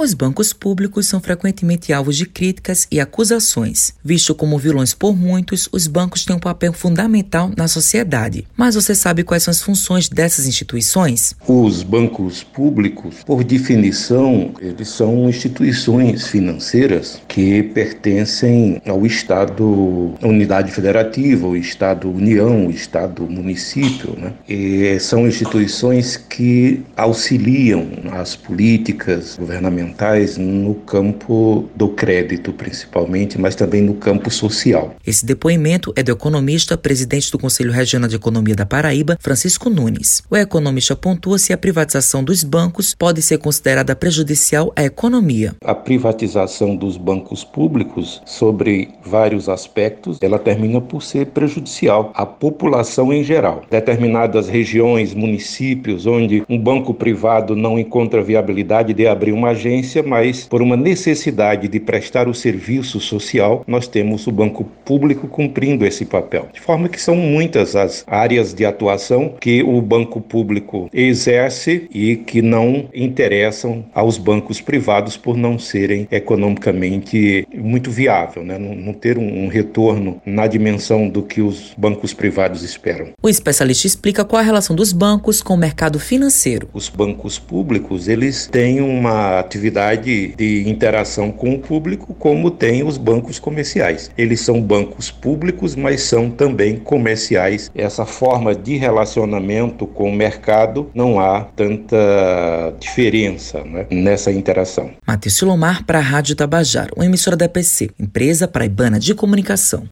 Os bancos públicos são frequentemente alvos de críticas e acusações. Visto como vilões por muitos, os bancos têm um papel fundamental na sociedade. Mas você sabe quais são as funções dessas instituições? Os bancos públicos, por definição, eles são instituições financeiras que pertencem ao Estado, unidade federativa, o Estado União, o Estado município, né? E são instituições que auxiliam as políticas governamentais fundamentais no campo do crédito, principalmente, mas também no campo social. Esse depoimento é do economista, presidente do Conselho Regional de Economia da Paraíba, Francisco Nunes. O economista pontua se a privatização dos bancos pode ser considerada prejudicial à economia. A privatização dos bancos públicos, sobre vários aspectos, ela termina por ser prejudicial à população em geral. Determinadas regiões, municípios, onde um banco privado não encontra viabilidade de abrir uma agência, mas por uma necessidade de prestar o serviço social, nós temos o banco público cumprindo esse papel. De forma que são muitas as áreas de atuação que o banco público exerce e que não interessam aos bancos privados por não serem economicamente muito viável, né? não, não ter um, um retorno na dimensão do que os bancos privados esperam. O especialista explica qual a relação dos bancos com o mercado financeiro. Os bancos públicos eles têm uma atividade atividade de interação com o público, como tem os bancos comerciais. Eles são bancos públicos, mas são também comerciais. Essa forma de relacionamento com o mercado não há tanta diferença né, nessa interação. Matheus Silomar para a Rádio Tabajaro, uma emissora da EPC, empresa paraibana de comunicação.